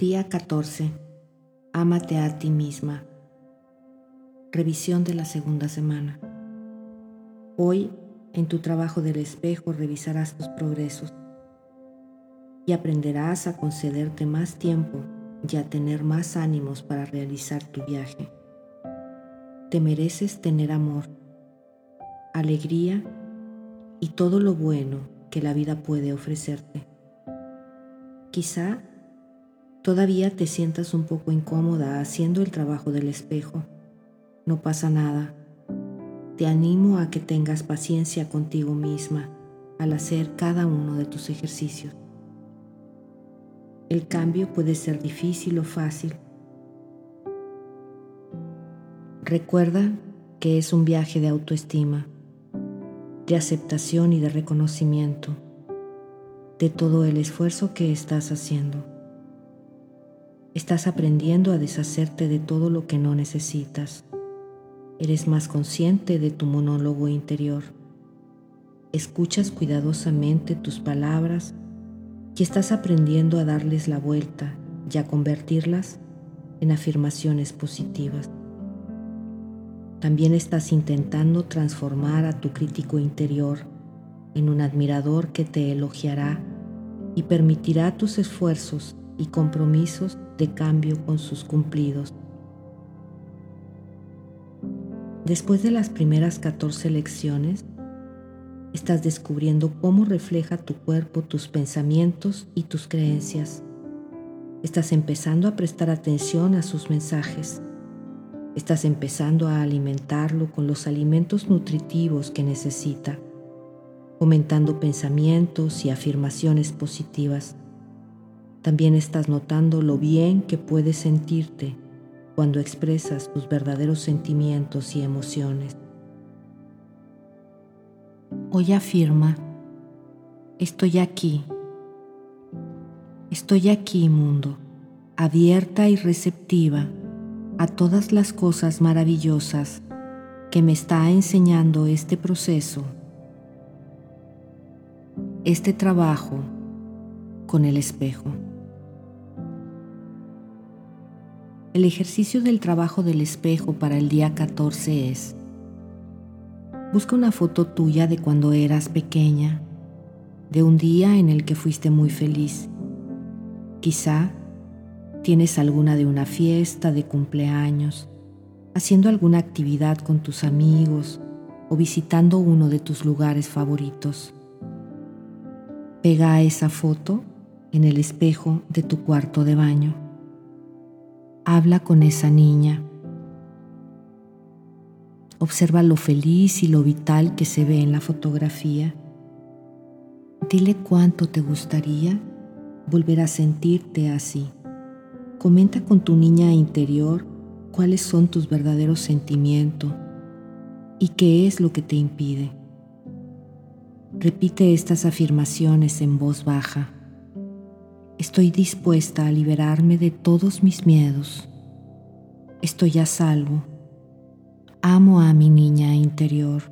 Día 14. Ámate a ti misma. Revisión de la segunda semana. Hoy, en tu trabajo del espejo, revisarás tus progresos y aprenderás a concederte más tiempo y a tener más ánimos para realizar tu viaje. Te mereces tener amor, alegría y todo lo bueno que la vida puede ofrecerte. Quizá todavía te sientas un poco incómoda haciendo el trabajo del espejo. No pasa nada. Te animo a que tengas paciencia contigo misma al hacer cada uno de tus ejercicios. El cambio puede ser difícil o fácil. Recuerda que es un viaje de autoestima, de aceptación y de reconocimiento de todo el esfuerzo que estás haciendo. Estás aprendiendo a deshacerte de todo lo que no necesitas. Eres más consciente de tu monólogo interior. Escuchas cuidadosamente tus palabras y estás aprendiendo a darles la vuelta y a convertirlas en afirmaciones positivas. También estás intentando transformar a tu crítico interior en un admirador que te elogiará y permitirá tus esfuerzos y compromisos de cambio con sus cumplidos. Después de las primeras 14 lecciones, Estás descubriendo cómo refleja tu cuerpo tus pensamientos y tus creencias. Estás empezando a prestar atención a sus mensajes. Estás empezando a alimentarlo con los alimentos nutritivos que necesita, fomentando pensamientos y afirmaciones positivas. También estás notando lo bien que puedes sentirte cuando expresas tus verdaderos sentimientos y emociones. Hoy afirma, estoy aquí, estoy aquí mundo, abierta y receptiva a todas las cosas maravillosas que me está enseñando este proceso, este trabajo con el espejo. El ejercicio del trabajo del espejo para el día 14 es Busca una foto tuya de cuando eras pequeña, de un día en el que fuiste muy feliz. Quizá tienes alguna de una fiesta de cumpleaños, haciendo alguna actividad con tus amigos o visitando uno de tus lugares favoritos. Pega esa foto en el espejo de tu cuarto de baño. Habla con esa niña Observa lo feliz y lo vital que se ve en la fotografía. Dile cuánto te gustaría volver a sentirte así. Comenta con tu niña interior cuáles son tus verdaderos sentimientos y qué es lo que te impide. Repite estas afirmaciones en voz baja. Estoy dispuesta a liberarme de todos mis miedos. Estoy a salvo Amo a mi niña interior.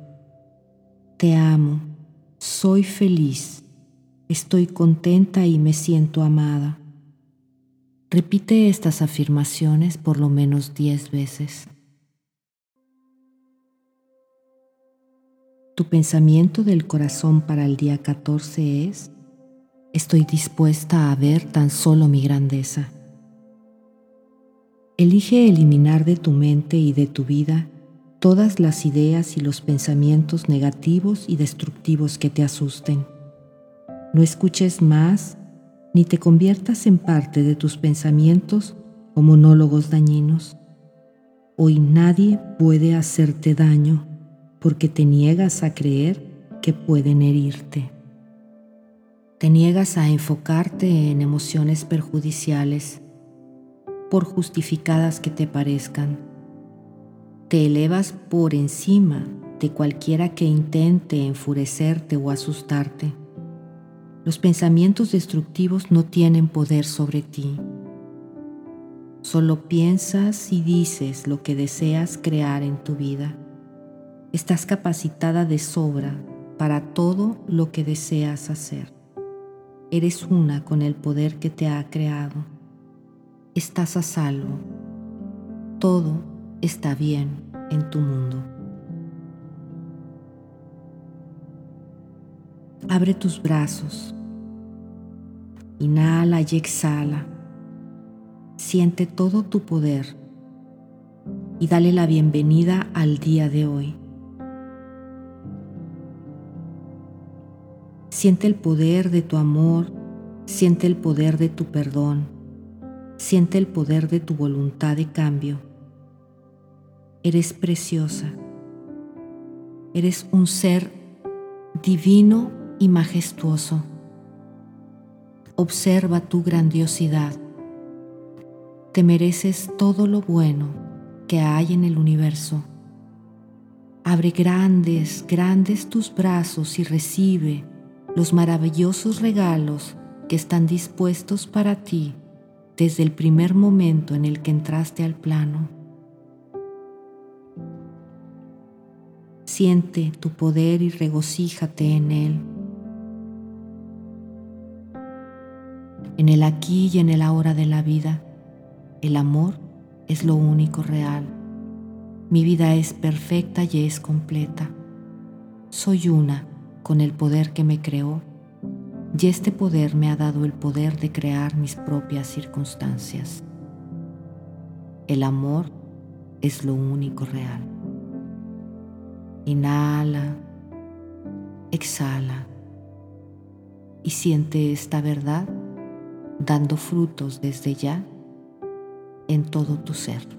Te amo. Soy feliz. Estoy contenta y me siento amada. Repite estas afirmaciones por lo menos diez veces. Tu pensamiento del corazón para el día 14 es, estoy dispuesta a ver tan solo mi grandeza. Elige eliminar de tu mente y de tu vida todas las ideas y los pensamientos negativos y destructivos que te asusten. No escuches más ni te conviertas en parte de tus pensamientos o monólogos dañinos. Hoy nadie puede hacerte daño porque te niegas a creer que pueden herirte. Te niegas a enfocarte en emociones perjudiciales, por justificadas que te parezcan te elevas por encima de cualquiera que intente enfurecerte o asustarte. Los pensamientos destructivos no tienen poder sobre ti. Solo piensas y dices lo que deseas crear en tu vida. Estás capacitada de sobra para todo lo que deseas hacer. Eres una con el poder que te ha creado. estás a salvo. Todo está bien en tu mundo. Abre tus brazos. Inhala y exhala. Siente todo tu poder y dale la bienvenida al día de hoy. Siente el poder de tu amor, siente el poder de tu perdón Siente el poder de tu voluntad de cambio. Eres preciosa. Eres un ser divino y majestuoso. Observa tu grandiosidad. Te mereces todo lo bueno que hay en el universo. Abre grandes, grandes tus brazos y recibe los maravillosos regalos que están dispuestos para ti desde el primer momento en el que entraste al plano. Siente tu poder y regocíjate en él. En el aquí y en el ahora de la vida, el amor es lo único real. Mi vida es perfecta y es completa. Soy una con el poder que me creó y este poder me ha dado el poder de crear mis propias circunstancias. El amor es lo único real. Inhala, exhala y siente esta verdad dando frutos desde ya en todo tu ser.